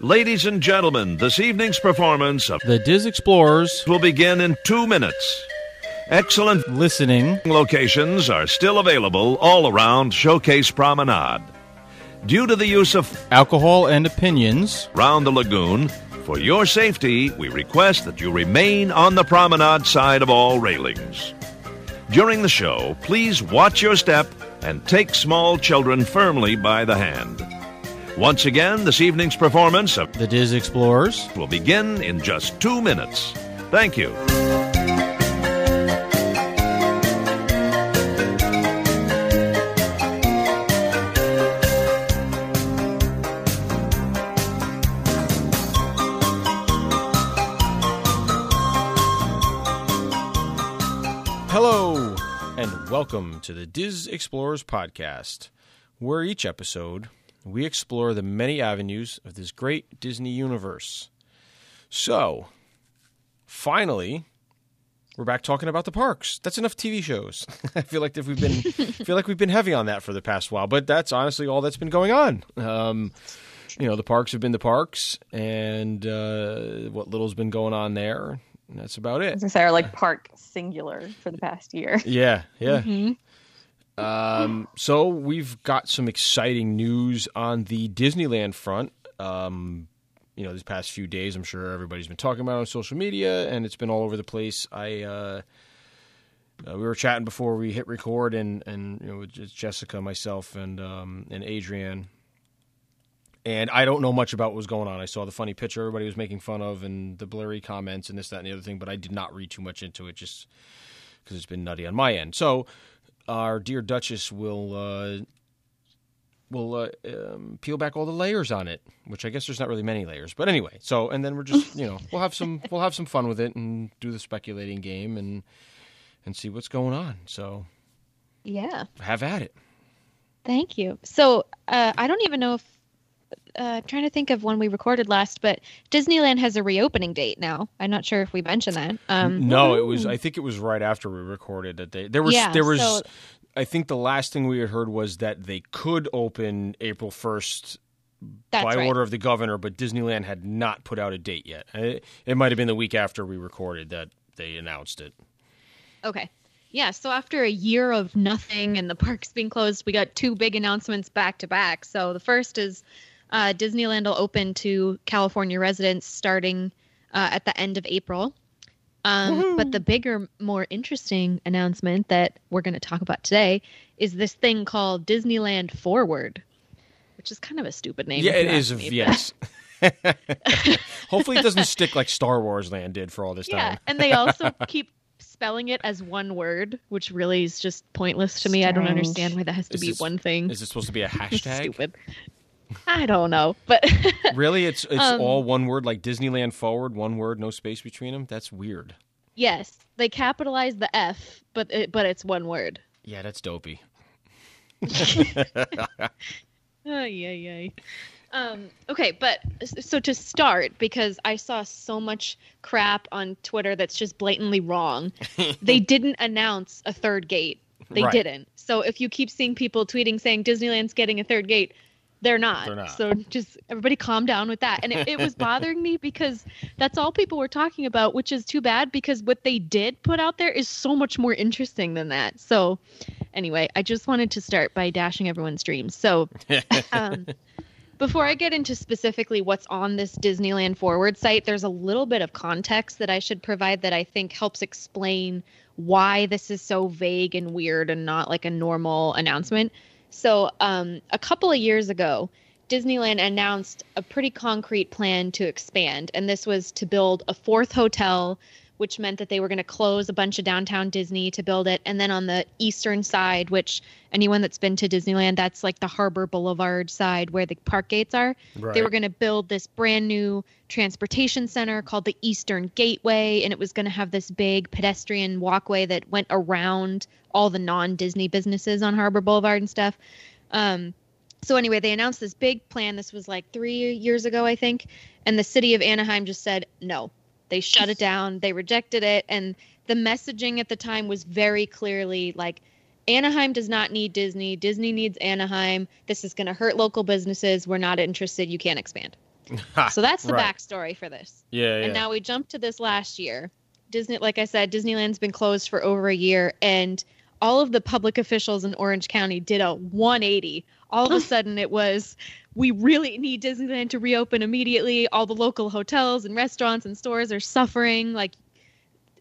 Ladies and gentlemen, this evening's performance of The Dis Explorers will begin in two minutes. Excellent listening. locations are still available all around Showcase Promenade. Due to the use of Alcohol and opinions. round the lagoon, for your safety, we request that you remain on the promenade side of all railings. During the show, please watch your step and take small children firmly by the hand. Once again, this evening's performance of The Dis Explorers. will begin in just two minutes. Thank you. Hello, and welcome to the Dis Explorers podcast, where each episode we explore the many avenues of this great Disney universe. So, finally, we're back talking about the parks. That's enough TV shows. I feel like if we've been feel like we've been heavy on that for the past while, but that's honestly all that's been going on. Um, you know, the parks have been the parks, and uh, what little's been going on there. and That's about I it. was gonna say, or like park singular for the past year. Yeah, yeah. Mm-hmm. Um, so we've got some exciting news on the Disneyland front. Um, you know, these past few days, I'm sure everybody's been talking about on social media, and it's been all over the place. I uh, uh, we were chatting before we hit record, and and you know, just Jessica, myself, and um, and Adrianne. And I don't know much about what was going on. I saw the funny picture everybody was making fun of, and the blurry comments, and this, that, and the other thing. But I did not read too much into it, just because it's been nutty on my end. So our dear Duchess will uh, will uh, um, peel back all the layers on it, which I guess there's not really many layers. But anyway, so and then we're just you know we'll have some we'll have some fun with it and do the speculating game and and see what's going on. So Yeah. have at it. Thank you. So uh, I don't even know if uh, I'm trying to think of when we recorded last, but Disneyland has a reopening date now. I'm not sure if we mentioned that. Um, no, it was I think it was right after we recorded that they there was Yeah, there was so- I think the last thing we had heard was that they could open April first by right. order of the governor, but Disneyland had not put out a date yet. It, it might have been the week after we recorded that they announced it. Okay. Yeah. So after a year of nothing and the parks being closed, we got two big announcements back to back. So the first is uh, Disneyland will open to California residents starting uh, at the end of April. Um, but the bigger, more interesting announcement that we're going to talk about today is this thing called Disneyland Forward, which is kind of a stupid name. yeah, it is. me, Yes. Hopefully, it doesn't stick like Star Wars Land did for all this Yeah, time. and they also keep spelling it as one word, which really is just pointless to me. I don't understand why that has to Is be this- one thing. Is it supposed to be a hashtag? stupid. I don't know, but really, it's it's Um, all one word, like Disneyland Forward, one word, no space between them. That's weird. yes, they capitalize the F, but it, but it's one word. Yeah, that's dopey. Ay, yeah, ay. Um, okay, but so to start, because I saw so much crap on Twitter that's just blatantly wrong, they didn't announce a third gate. They Right. didn't. So if you keep seeing people tweeting saying Disneyland's getting a third gate, they're not. They're not. So just everybody calm down with that. And it, it was bothering me because that's all people were talking about, which is too bad because what they did put out there is so much more interesting than that. So anyway, I just wanted to start by dashing everyone's dreams. So um, before I get into specifically what's on this Disneyland Forward site, there's a little bit of context that I should provide that I think helps explain why this is so vague and weird and not like a normal announcement. So, um, a couple of years ago, Disneyland announced a pretty concrete plan to expand, and this was to build a fourth hotel, which meant that they were going to close a bunch of downtown Disney to build it. And then on the eastern side, which anyone that's been to Disneyland, that's like the Harbor Boulevard side where the park gates are, Right. they were going to build this brand new transportation center called the Eastern Gateway, and it was going to have this big pedestrian walkway that went around all the non Disney businesses on Harbor Boulevard and stuff. Um, so anyway, they announced this big plan. This was like three years ago, I think, and the city of Anaheim just said no. They shut it down. They rejected it, and the messaging at the time was very clearly like Anaheim does not need Disney. Disney needs Anaheim. This is going to hurt local businesses. We're not interested. You can't expand. So that's the Right. backstory for this. Yeah, yeah. And now we jump to this last year. Disney, like I said, Disneyland's been closed for over a year, and all of the public officials in Orange County did a 180. All of a sudden, it was we really need Disneyland to reopen immediately. All the local hotels and restaurants and stores are suffering. Like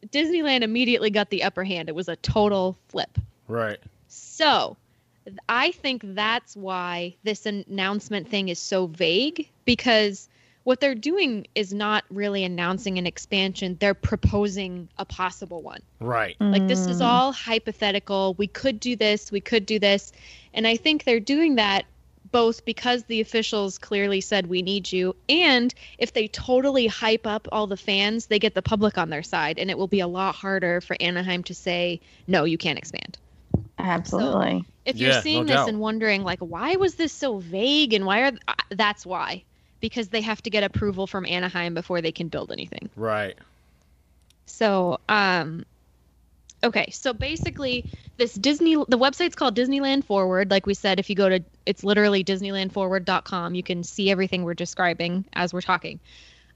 Disneyland immediately got the upper hand. It was a total flip. right. So, I think that's why this announcement thing is so vague because what they're doing is not really announcing an expansion, they're proposing a possible one. Right. Like, this Mm. is all hypothetical. We could do this, we could do this. And I think they're doing that both because the officials clearly said we need you and if they totally hype up all the fans they get the public on their side and it will be a lot harder for anaheim to say no you can't expand Absolutely. if Yeah, you're no seeing this doubt. and wondering like why was this so vague and why are uh, that's why because they have to get approval from anaheim before they can build anything Right. so um okay so basically this disney the website's called disneyland forward. Like we said if you go to it's literally disneylandforward.com you can see everything we're describing as we're talking.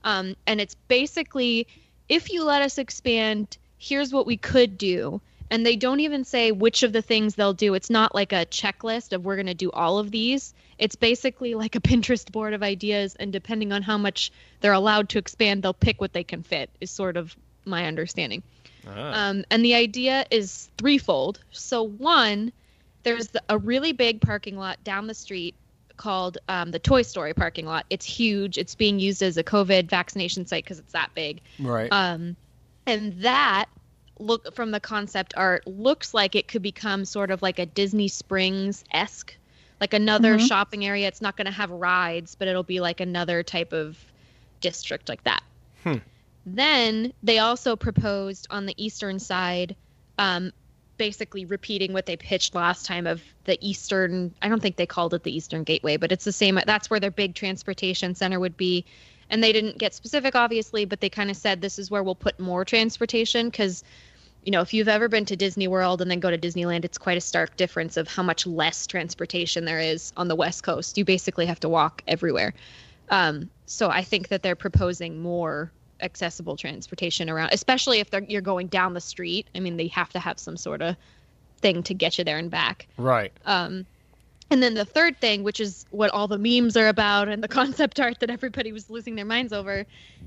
Um, and it's basically if you let us expand here's what we could do. And they don't even say which of the things they'll do. It's not like a checklist of we're going to do all of these. It's basically like a pinterest board of ideas and depending on how much they're allowed to expand they'll pick what they can fit is sort of my understanding Ah. um, and the idea is threefold. So, one, there's a really big parking lot down the street called um, the Toy Story parking lot. It's huge. It's being used as a COVID vaccination site because it's that big. right. Um, and that look from the concept art looks like it could become sort of like a Disney Springs esque, like another Mhm. shopping area. It's not going to have rides, but it'll be like another type of district like that. Hmm. Then they also proposed on the eastern side, um, basically repeating what they pitched last time of the eastern. I don't think they called it the Eastern Gateway, but it's the same. That's where their big transportation center would be and they didn't get specific obviously but they kind of said this is where we'll put more transportation because you know if you've ever been to disney world and then go to disneyland it's quite a stark difference of how much less transportation there is on the west coast you basically have to walk everywhere um, so i think that they're proposing more accessible transportation around especially if they're, you're going down the street i mean they have to have some sort of thing to get you there and back right. um, and then the third thing, which is what all the memes are about and the concept art that everybody was losing their minds over,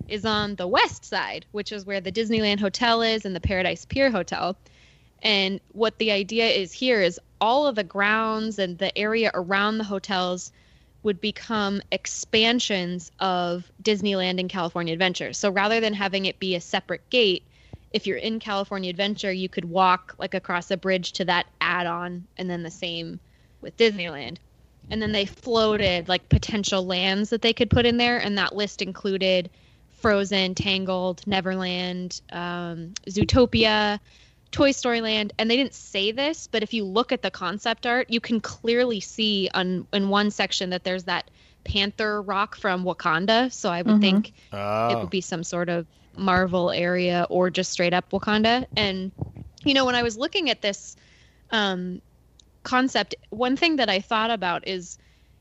is on the west side, which is where the Disneyland Hotel is and the Paradise Pier Hotel. And what the idea is here is all of the grounds and the area around the hotels would become expansions of Disneyland and California Adventure. So rather than having it be a separate gate, if you're in California Adventure, you could walk like across a bridge to that add-on and then the same with Disneyland. And then they floated like potential lands that they could put in there, and that list included Frozen, Tangled, Neverland, um, Zootopia, Toy Story Land. And they didn't say this, but if you look at the concept art, you can clearly see on in one section that there's that panther rock from Wakanda. So I would Mhm. think it Oh. would be some sort of Marvel area or just straight up Wakanda. And you know, when I was looking at this um, concept, one thing that I thought about is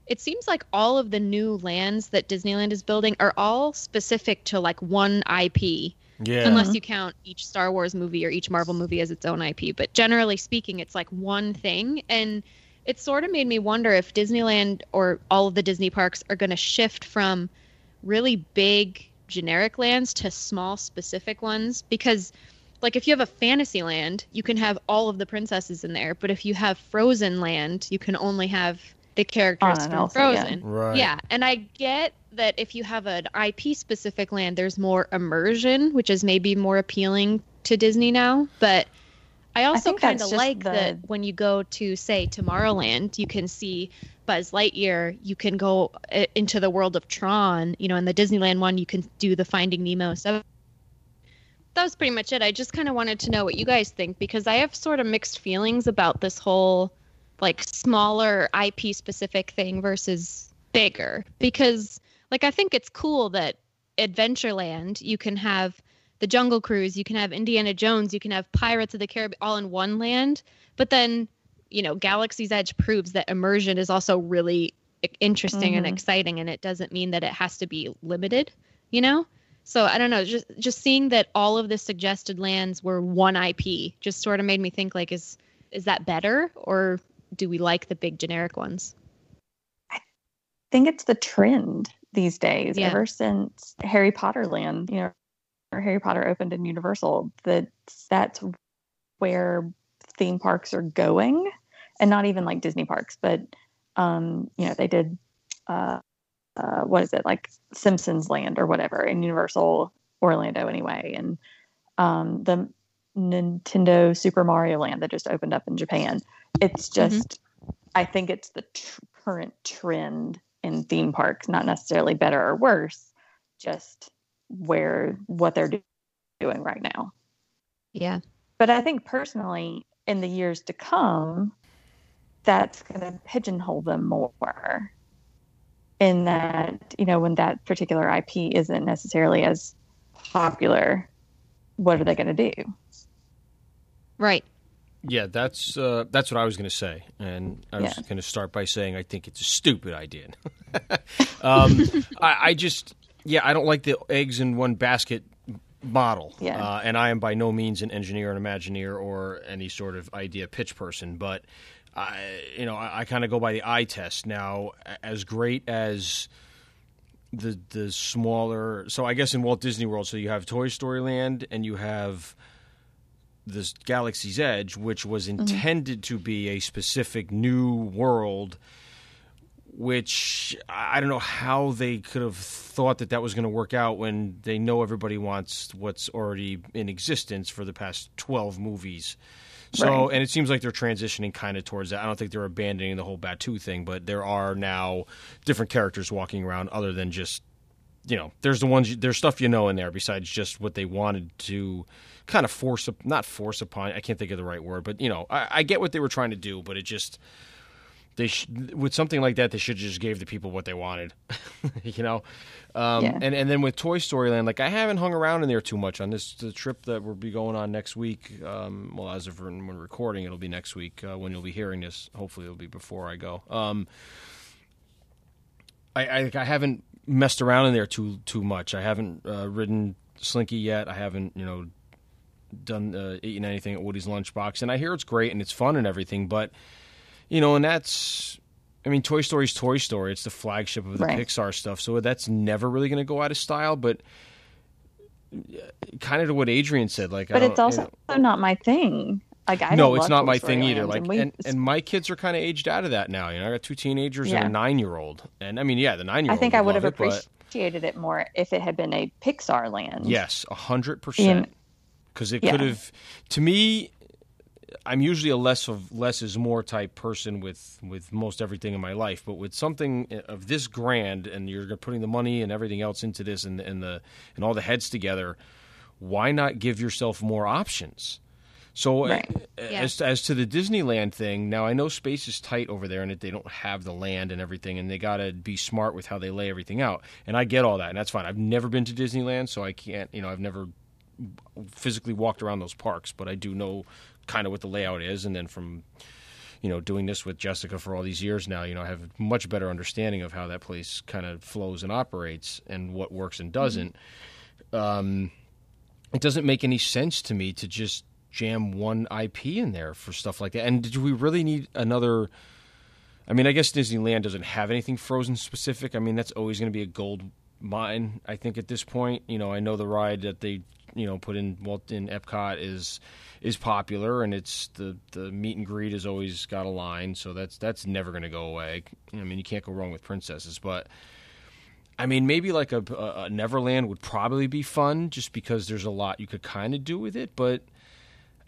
it seems like all of the new lands that Disneyland is building are all specific to like one IP, yeah. unless you count each Star Wars movie or each Marvel movie as its own IP. But generally speaking, it's like one thing. And it sort of made me wonder if Disneyland or all of the Disney parks are going to shift from really big generic lands to small specific ones because like if you have a fantasy land you can have all of the princesses in there but if you have frozen land you can only have the characters Anna from Elsa, yeah. frozen Right. yeah and i get that if you have an ip specific land there's more immersion which is maybe more appealing to disney now but i also kind of like the- that when you go to say tomorrowland you can see buzz lightyear you can go uh, into the world of tron you know in the disneyland one you can do the finding nemo stuff that was pretty much it i just kind of wanted to know what you guys think because i have sort of mixed feelings about this whole like smaller ip specific thing versus bigger. Because like i think it's cool that adventureland you can have the jungle cruise you can have indiana jones you can have pirates of the caribbean all in one land. But then you know galaxy's edge proves that immersion is also really interesting and Mhm. exciting and it doesn't mean that it has to be limited you know? So i don't know just just seeing that all of the suggested lands were one ip just sort of made me think like is is that better or do we like the big generic ones? I think it's the trend these days Yeah. ever since harry potter land you know or harry potter opened in universal that that's where theme parks are going. And not even like disney parks but um you know they did uh uh what is it like simpsons land or whatever in universal orlando anyway. And um the nintendo super mario land that just opened up in japan it's mm-hmm. just i think it's the tr- current trend in theme parks not necessarily better or worse just where what they're do- doing right now yeah but I think personally, in the years to come, that's going to pigeonhole them more. In that, you know, when that particular IP isn't necessarily as popular, what are they going to do? right Yeah, that's uh, that's what I was going to say, and I was Yeah. going to start by saying I think it's a stupid idea. um, I, I just, yeah, I don't like the eggs in one basket model. Yeah. Uh, and I am by no means an engineer, an Imagineer, or any sort of idea pitch person, but I, you know, I, I kind of go by the eye test. Now, as great as the the smaller, so I guess in Walt Disney World, so you have Toy Story Land and you have this Galaxy's Edge, which was mm-hmm. intended to be a specific new world, which I I don't know how they could have thought that that was going to work out when they know everybody wants what's already in existence for the past 12 movies. So, Right. and it seems like they're transitioning kind of towards that. I don't think they're abandoning the whole Batuu thing, but there are now different characters walking around other than just you know, there's the ones, there's stuff you know in there besides just what they wanted to kind of force, up- not force upon. I can't think of the right word, but you know, I, I get what they were trying to do, but it just they sh- with something like that, they should have just gave the people what they wanted, you know. Um, Yeah. And and then with Toy Story Land, like I haven't hung around in there too much on this the trip that we'll be going on next week. Um, well, as of when we're recording, it'll be next week uh, when you'll be hearing this. Hopefully, it'll be before I go. Um, I, I I haven't messed around in there too too much. I haven't uh, ridden Slinky yet. I haven't you know done uh, eaten anything at Woody's Lunchbox, and I hear it's great and it's fun and everything. But you know, and that's I mean, Toy Story's Toy Story. It's the flagship of the Right. Pixar stuff, so that's never really going to go out of style. But kind of to what Adrianne said, like, I But it's you also know- not my thing. Like I no, it's not my thing either. Like, and we- and, and my kids are kind of aged out of that now. You know, I got two teenagers and a nine-year-old, and I mean, yeah, the nine-year-old. I think I would have it, but- appreciated it more if it had been a Pixar land. Yes, a hundred percent. Because it Yeah. could have, to me, I'm usually a less of less is more type person with with most everything in my life. But with something uh, of this grand, and you're putting the money and everything else into this, and and the and all the heads together, why not give yourself more options? So, Right. uh, Yeah. as as to the Disneyland thing, now I know space is tight over there, and they don't have the land and everything, and they got to be smart with how they lay everything out. And I get all that, and that's fine. I've never been to Disneyland, so I can't, you know, I've never physically walked around those parks, but I do know kind of what the layout is, and then from you know doing this with Jessica for all these years now, you know, I have a much better understanding of how that place kind of flows and operates, and what works and doesn't. Um, it doesn't make any sense to me to just jam one IP in there for stuff like that. And do we really need another? I mean, I guess Disneyland doesn't have anything Frozen specific. I mean, that's always going to be a gold mine. I think at this point, you know, I know the ride that they you know put in Walt in Epcot is is popular, and it's the the meet and greet has always got a line, so that's that's never going to go away. I mean, you can't go wrong with princesses, but. I mean, maybe like a, a, a Neverland would probably be fun, just because there's a lot you could kind of do with it. But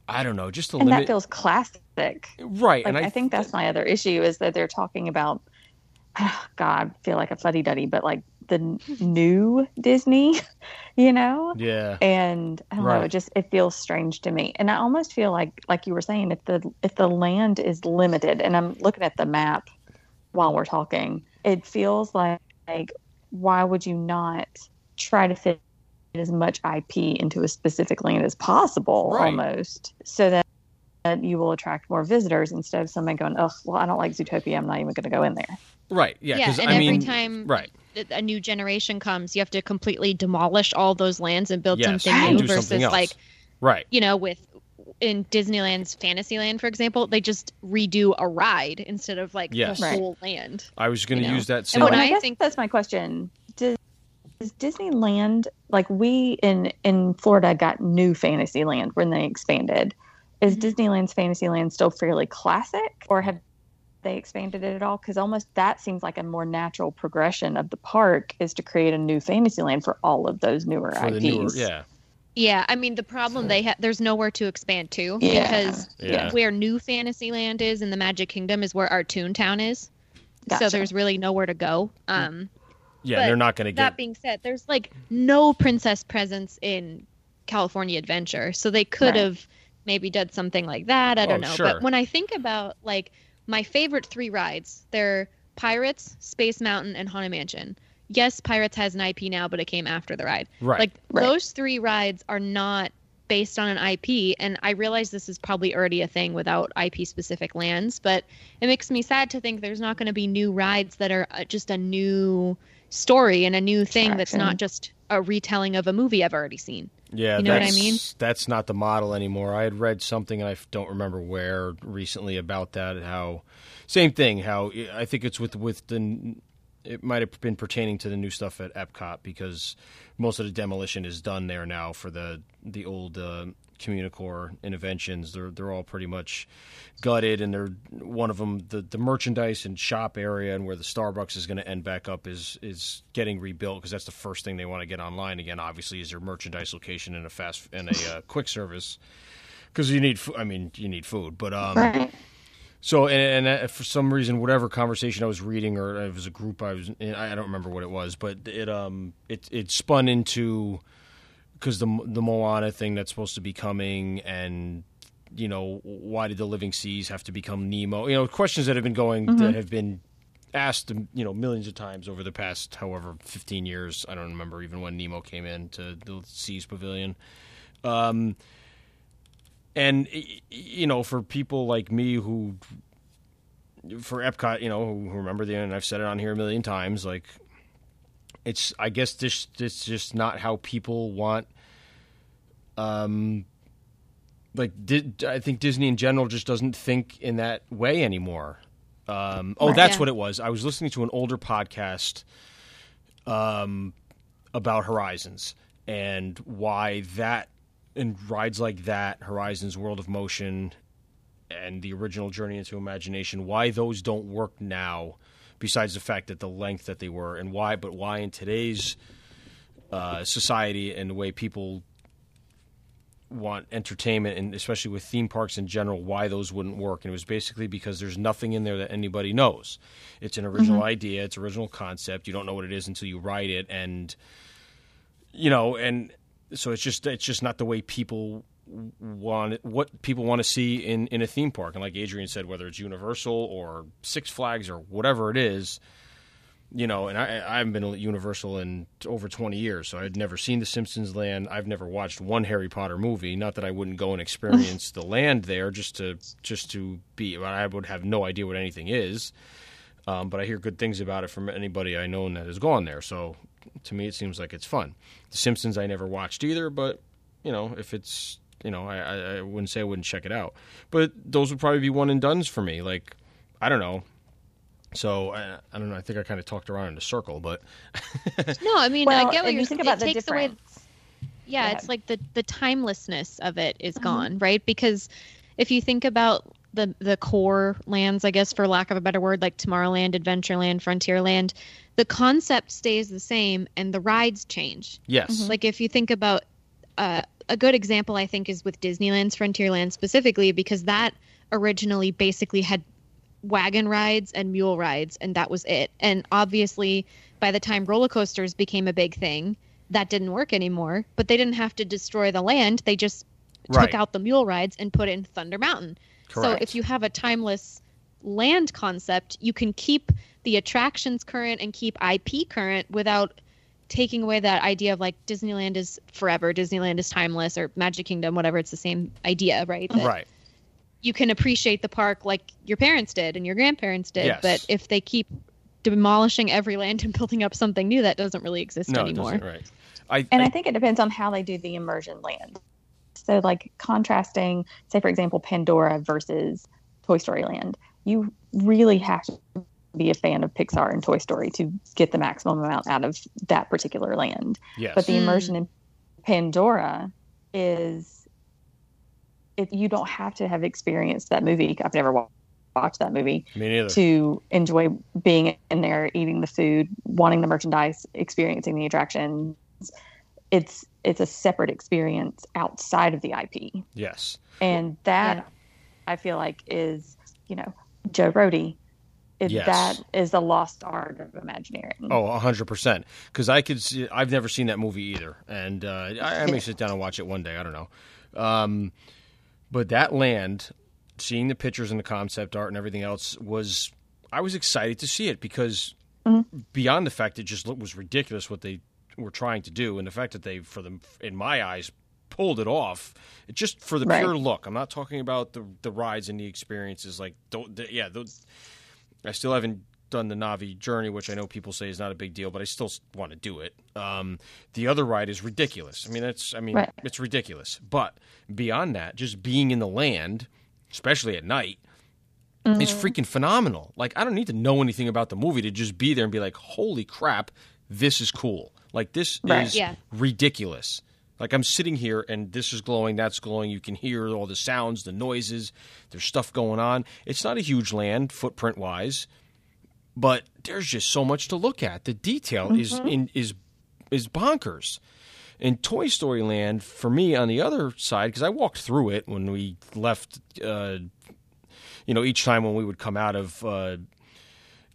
I don't know, just to and limit, that feels classic. right? Like, and I, think that's my other issue is that they're talking about. Oh, God, I feel like a fuddy duddy, but like the new Disney, you know. yeah, and I don't know, it just it feels strange to me. And I almost feel like like you were saying, if the if the land is limited, and I'm looking at the map while we're talking, it feels like like why would you not try to fit as much IP into a specific land as possible, Right. almost, so that you will attract more visitors instead of someone going, oh, well, I don't like Zootopia. I'm not even going to go in there. Right. Yeah. Yeah, 'cause, and I every mean, time Right. a new generation comes, you have to completely demolish all those lands and build Yes. something and new versus something like Right. you know with in Disneyland's Fantasyland, for example, they just redo a ride instead of like Yes. the Right. whole land. I was going to you know. use that And same. Oh, when I I guess think- that's my question. Does, does Disneyland, like we in in Florida, got new Fantasyland when they expanded? Is Mhm. Disneyland's Fantasyland still fairly classic, or have they expanded it at all? Because almost that seems like a more natural progression of the park is to create a new Fantasyland for all of those newer for the IPs. newer, yeah. Yeah, I mean the problem they have there's nowhere to expand to Yeah. because Yeah. where New Fantasyland is in the Magic Kingdom is where our Toontown is. Gotcha. So there's really nowhere to go. Um, Yeah. But they're not going to get. that get. being said, there's like no princess presence in California Adventure, so they could Right. have maybe done something like that. I don't Oh, know. sure. But when I think about like my favorite three rides, they're Pirates, Space Mountain, and Haunted Mansion. Yes, Pirates has an IP now, but it came after the ride. Right. Like Right. those three rides are not based on an IP, and I realize this is probably already a thing without IP specific lands, but it makes me sad to think there's not going to be new rides that are uh, just a new story and a new thing that's not just a retelling of a movie I've already seen. Yeah, You know what I that's, mean? That's not the model anymore. I had read something, and I f- don't remember where recently about that. How same thing. How I think it's with with the. It might have been pertaining to the new stuff at Epcot because most of the demolition is done there now for the the old uh, Communicore Innoventions. They're they're all pretty much gutted, and they're one of them. The the merchandise and shop area and where the Starbucks is going to end back up is is getting rebuilt because that's the first thing they want to get online again. Obviously, is their merchandise location and a fast and a uh, quick service because you need. I mean, you need food, but um, right. so and, and uh, for some reason, whatever conversation I was reading, or it was a group I was in, I don't remember what it was, but it um it it spun into because the the Moana thing that's supposed to be coming, and you know why did the Living Seas have to become Nemo? You know questions that have been going that have been asked you know millions of times over the past however 15 years. I don't remember even when Nemo came in to the Seas Pavilion. Um, and you know, for people like me who, for Epcot, you know, who remember the and I've said it on here a million times, like it's I guess this this just not how people want. Um, like I think Disney in general just doesn't think in that way anymore. Um, oh, Right. that's Yeah. what it was. I was listening to an older podcast um, about Horizons and why that and rides like that, Horizons World of Motion, and the original Journey into Imagination, why those don't work now, besides the fact that the length that they were, and why, but why in today's uh, society and the way people want entertainment, and especially with theme parks in general, why those wouldn't work. And it was basically because there's nothing in there that anybody knows. It's an original idea, it's original concept. You don't know what it is until you write it, and you know, and so it's just it's just not the way people want what people want to see in in a theme park. And like Adrianne said, whether it's Universal or Six Flags or whatever it is, you know, and I, I haven't been at Universal in over 20 years, so I'd never seen the Simpsons land. I've never watched one Harry Potter movie. Not that I wouldn't go and experience the land there just to just to be. I would have no idea what anything is, um, but I hear good things about it from anybody I know that has gone there. So to me, it seems like it's fun. The Simpsons I never watched either, but you know, if it's you know, I, I, I wouldn't say I wouldn't check it out, but those would probably be one and duns for me. Like I don't know. So I, I don't know. I think I kind of talked around in a circle, but No, I mean Well, I get what you're you think it about the takes away yeah it's like the the timelessness of it is Mhm. gone right because if you think about the the core lands i guess for lack of a better word like tomorrowland adventureland frontierland the concept stays the same and the rides change yes, like if you think about uh, a good example i think is with disneyland's frontierland specifically because that originally basically had wagon rides and mule rides and that was it. And obviously by the time roller coasters became a big thing that didn't work anymore. But they didn't have to destroy the land. They just Right. took out the mule rides and put in thunder mountain. So if you have a timeless land concept you can keep the attractions current and keep ip current without taking away that idea of like disneyland is forever disneyland is timeless or magic kingdom whatever it's the same idea right That- right. you can appreciate the park like your parents did and your grandparents did. Yes. But if they keep demolishing every land and building up something new, that doesn't really exist no, anymore. doesn't, right? I, And I- I think it depends on how they do the immersion land. So, like contrasting, say, for example, Pandora versus Toy Story Land, you really have to be a fan of Pixar and Toy Story to get the maximum amount out of that particular land. yes, But the Mm. immersion in Pandora is, if you don't have to have experienced that movie. I've never wa- watched that movie me neither. to enjoy being in there, eating the food, wanting the merchandise, experiencing the attractions. It's it's a separate experience outside of the IP, yes, and that Yeah. I feel like is you know Joe Rohde. Yes. That is the lost art of Imagineering. Oh, hundred percent. Because I could see. I've never seen that movie either, and uh, I, I may sit down and watch it one day. I don't know. Um, but that land, seeing the pictures and the concept art and everything else was, I was excited to see it because beyond the fact it just was ridiculous what they were trying to do, and the fact that they, for them, in my eyes, pulled it off. It just for the Right. pure look. I'm not talking about the the rides and the experiences. Like, don't, the, yeah, those, I still haven't done the Na'vi journey, which I know people say is not a big deal, but I still want to do it. Um, the other ride is ridiculous. I mean, that's I mean, Right. it's ridiculous. But beyond that, just being in the land, especially at night, is freaking phenomenal. Like, I don't need to know anything about the movie to just be there and be like, "Holy crap, this is cool!" Like, this Right. is Yeah. ridiculous. Like I'm sitting here and this is glowing, that's glowing. You can hear all the sounds, the noises. There's stuff going on. It's not a huge land footprint wise, but there's just so much to look at. The detail is in is is bonkers. In Toy Story Land, for me on the other side, because I walked through it when we left. Uh, you know, each time when we would come out of uh,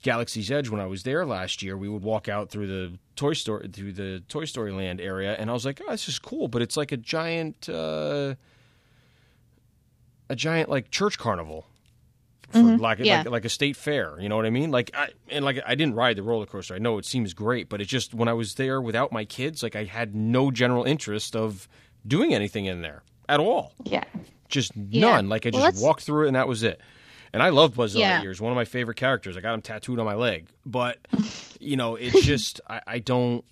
Galaxy's Edge when I was there last year, we would walk out through the Toy Story through the Toy Story Land area, and I was like, "Oh, this is cool," but it's like a giant, uh, a giant like church carnival, for like, Yeah. like like a state fair. You know what I mean? Like, I, and like I didn't ride the roller coaster. I know it seems great, but it just when I was there without my kids, like I had no general interest of doing anything in there at all Yeah, just Yeah. none. Like I just let's- walked through it and that was it. And I love Buzz Yeah. Lightyear. He's one of my favorite characters. I got him tattooed on my leg. But you know, it's just I, I don't.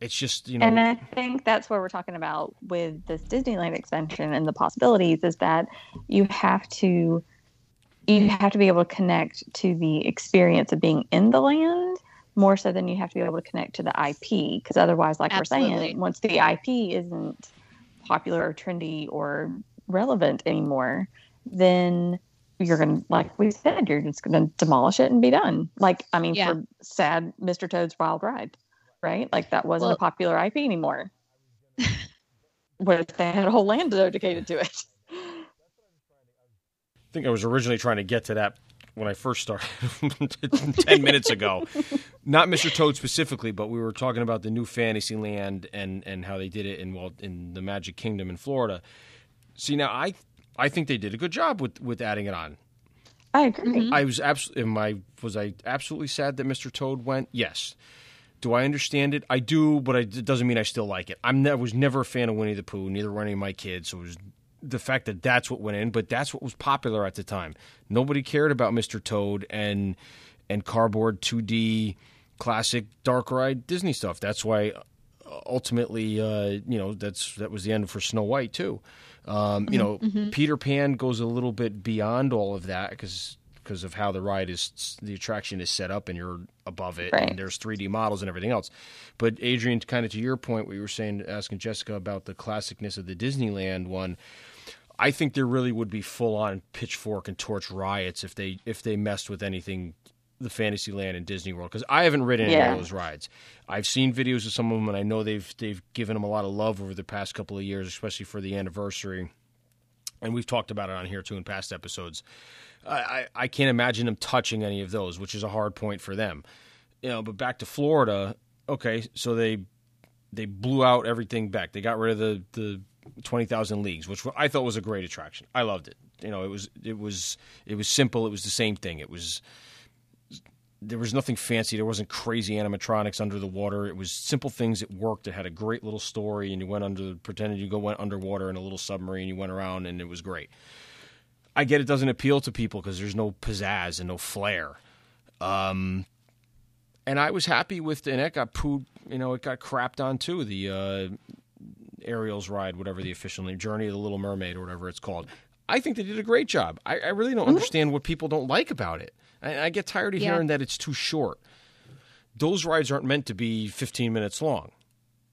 It's just you know. and I think that's what we're talking about with this Disneyland expansion and the possibilities is that you have to you have to be able to connect to the experience of being in the land more so than you have to be able to connect to the IP because otherwise like we're saying once the IP isn't popular or trendy or relevant anymore then you're going to like we said you're just going to demolish it and be done like I mean Yeah. for sad Mr. Toad's Wild Ride right like that wasn't Well- a popular IP anymore what if they had a whole land dedicated to it I think I was originally trying to get to that when I first started ten minutes ago. Not Mr. Toad specifically, but we were talking about the new Fantasyland and and how they did it in well in the Magic Kingdom in Florida. See now, I I think they did a good job with with adding it on. I agree I was absolutely. I was I absolutely sad that Mr. Toad went? Yes. Do I understand it? I do, but I, it doesn't mean I still like it. I'm ne- I was never a fan of Winnie the Pooh. Neither were any of my kids. So it was the fact that that's what went in, but that's what was popular at the time. Nobody cared about Mr. Toad and and cardboard 2D classic dark ride Disney stuff. That's why uh, ultimately, uh, you know, that's that was the end for Snow White too. Um, you know, Peter Pan goes a little bit beyond all of that because because of how the ride is, the attraction is set up, and you're above it, Right. and there's 3D models and everything else. But Adrianne, kind of to your point, what you were saying, asking Jessica about the classicness of the Disneyland one. I think there really would be full on pitchfork and torch riots if they if they messed with anything the Fantasyland and Disney World because I haven't ridden any of those rides. I've seen videos of some of them and I know they've they've given them a lot of love over the past couple of years, especially for the anniversary. And we've talked about it on here too in past episodes. I, I, I can't imagine them touching any of those, which is a hard point for them. You know, but back to Florida, okay, so they they blew out everything back. They got rid of the the twenty thousand leagues, which I thought was a great attraction. I loved it. You know, it was it was it was simple. It was the same thing. It was there was nothing fancy. There wasn't crazy animatronics under the water. It was simple things that worked. It had a great little story, and you went under pretended you go went underwater in a little submarine. You went around, and it was great. I get it doesn't appeal to people because there's no pizzazz and no flair. Um, and I was happy with, and it got pooed, you know, it got crapped on too. The uh, Ariel's ride, whatever the official name, Journey of the Little Mermaid, or whatever it's called. I think they did a great job. I, I really don't Mm-hmm. understand what people don't like about it. I, I get tired of Yeah. hearing that it's too short. Those rides aren't meant to be 15 minutes long.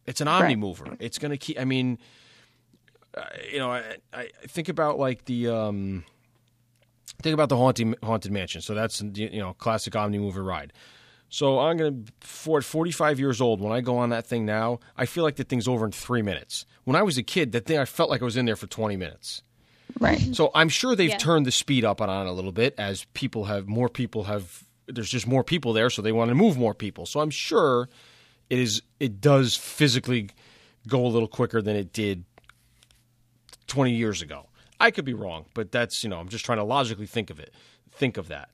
It's an omni mover. It's going to keep. I mean, uh, you know, I, I think about like the um, think about the haunted haunted mansion. So that's you know classic omni mover ride. So I'm gonna for 45 years old when I go on that thing now, I feel like the thing's over in three minutes. When I was a kid, that thing I felt like I was in there for 20 minutes. Right. So I'm sure they've Yeah. turned the speed up and on a little bit as people have more people have. There's just more people there, so they want to move more people. So I'm sure it is. It does physically go a little quicker than it did 20 years ago. I could be wrong, but that's you know I'm just trying to logically think of it. Think of that.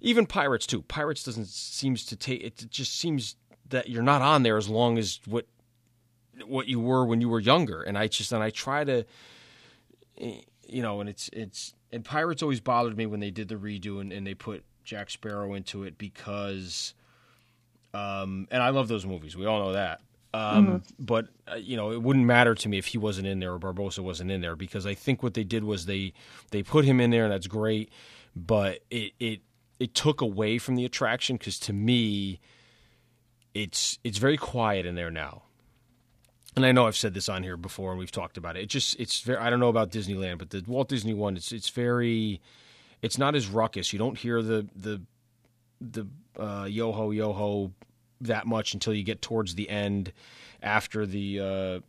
Even Pirates too. Pirates doesn't seems to take. It just seems that you're not on there as long as what what you were when you were younger. And I just and I try to eh, you know, and it's it's and Pirates always bothered me when they did the redo and, and they put Jack Sparrow into it because, um, and I love those movies. We all know that. Um, But uh, you know, it wouldn't matter to me if he wasn't in there or Barbossa wasn't in there because I think what they did was they they put him in there and that's great, but it it it took away from the attraction because to me, it's it's very quiet in there now and I know I've said this on here before and we've talked about it. It just it's very I don't know about Disneyland, but the Walt Disney one it's it's very it's not as ruckus. You don't hear the the the uh, yo ho yo ho that much until you get towards the end after the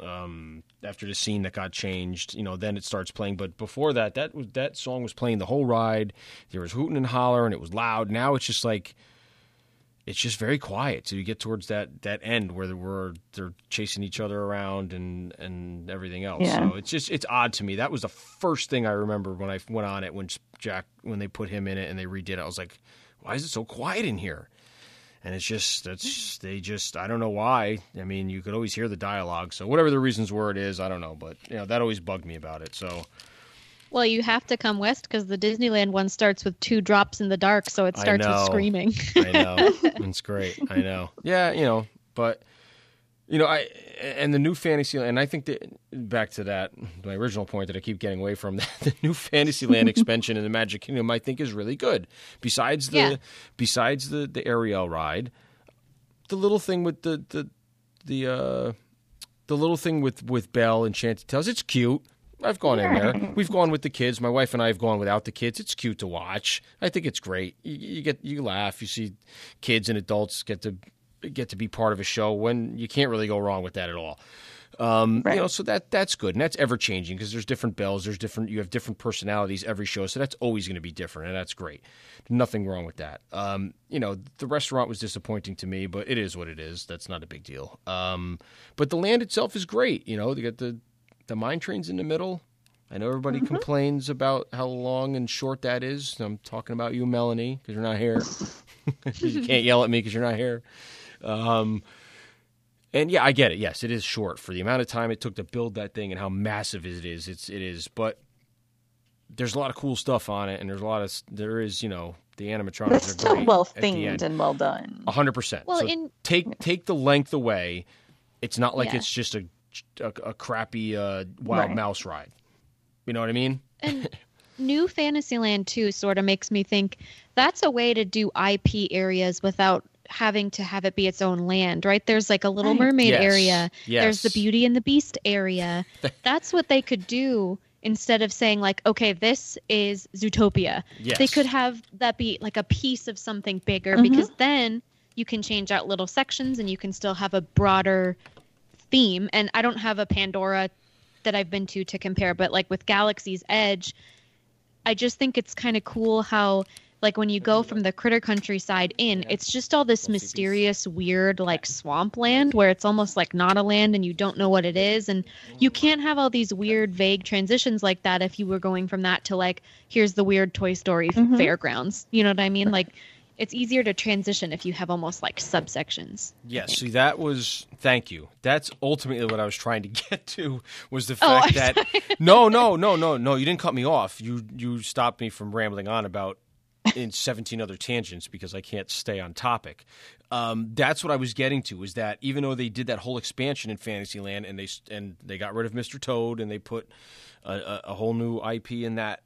uh, um after the scene that got changed. You know, then it starts playing. But before that, that was that song was playing the whole ride. There was hooting and hollering. It was loud. Now it's just like it's just very quiet. So you get towards that that end where they're, they're chasing each other around and and everything else. Yeah. So it's just it's odd to me. That was the first thing I remember when I went on it when Jack when they put him in it and they redid it. I was like, why is it so quiet in here? And it's just that's they just I don't know why. I mean, you could always hear the dialogue. So whatever the reasons were, it is I don't know. But you know that always bugged me about it. So Well, you have to come west because the Disneyland one starts with two drops in the dark, so it starts with screaming. I know. it's great. I know. Yeah, you know, but you know, I and the new Fantasyland, and I think that back to that my original point that I keep getting away from, the new Fantasyland expansion in the Magic Kingdom, I think is really good. Besides the Yeah. besides the the Ariel ride, the little thing with the the the uh the little thing with with Belle and Enchanted Tales, it's cute. I've gone in there. We've gone with the kids. My wife and I have gone without the kids. It's cute to watch. I think it's great. You, you get you laugh. You see kids and adults get to get to be part of a show when you can't really go wrong with that at all. Um, Right. You know, so that that's good, and that's ever changing because there's different bells, there's different, you have different personalities every show, so that's always going to be different, and that's great. Nothing wrong with that. Um, you know, the restaurant was disappointing to me, but it is what it is. That's not a big deal. Um, but the land itself is great. You know, they got the the mine trains in the middle. I know everybody complains about how long and short that is. I'm talking about you, Melanie, because you're not here. you can't yell at me because you're not here. Um, and yeah, I get it. Yes, it is short for the amount of time it took to build that thing and how massive it is. It's it is, but there's a lot of cool stuff on it, and there's a lot of there is you know the animatronics It's are still great well at the themed and well done. A hundred percent. Well, So in- take take the length away. It's not like Yeah. it's just a a, a crappy uh, wild Right. mouse ride. You know what I mean? and New Fantasyland too sort of makes me think that's a way to do IP areas without having to have it be its own land, right? There's like a Little Right. Mermaid Yes. area. There's the Beauty and the Beast area. that's what they could do instead of saying like, okay, this is Zootopia. Yes. They could have that be like a piece of something bigger Mhm. because then you can change out little sections and you can still have a broader theme. And I don't have a Pandora that I've been to to compare, but like with Galaxy's Edge, I just think it's kind of cool how like when you go from the critter countryside in, it's just all this mysterious, weird like swampland where it's almost like not a land and you don't know what it is. And you can't have all these weird, vague transitions like that if you were going from that to like, here's the weird Toy Story Mhm. fairgrounds. You know what I mean? Like it's easier to transition if you have almost like subsections. Yes, see that was thank you. That's ultimately what I was trying to get to was the Oh, fact I'm that sorry. no, no, no, no, no, you didn't cut me off. You you stopped me from rambling on about in 17 other tangents because I can't stay on topic. Um, that's what I was getting to is that even though they did that whole expansion in Fantasyland and they and they got rid of Mr. Toad and they put a, a, a whole new IP in that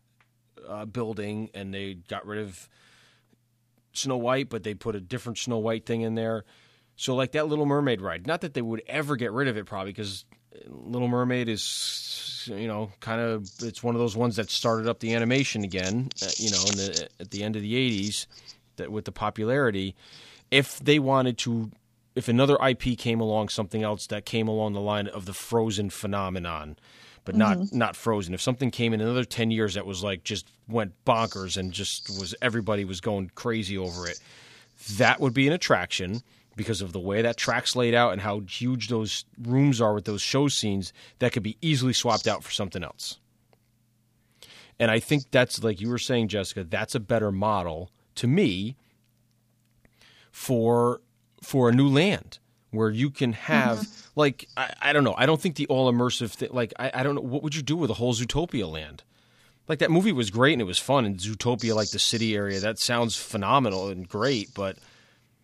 uh, building and they got rid of Snow White, but they put a different Snow White thing in there. So like that Little Mermaid ride, not that they would ever get rid of it, probably because Little Mermaid is, you know, kind of it's one of those ones that started up the animation again, uh, you know, the, at the end of the '80s, that with the popularity. If they wanted to, if another IP came along, something else that came along the line of the Frozen phenomenon, but not mm-hmm. not Frozen. If something came in another ten years that was like just went bonkers and just was everybody was going crazy over it, that would be an attraction because of the way that track's laid out and how huge those rooms are with those show scenes that could be easily swapped out for something else. And I think that's like you were saying, Jessica, that's a better model to me for for a new land where you can have mm-hmm. like I, I don't know I don't think the all immersive thing like I, I don't know what would you do with a whole Zootopia land like that movie was great and it was fun and Zootopia like the city area that sounds phenomenal and great but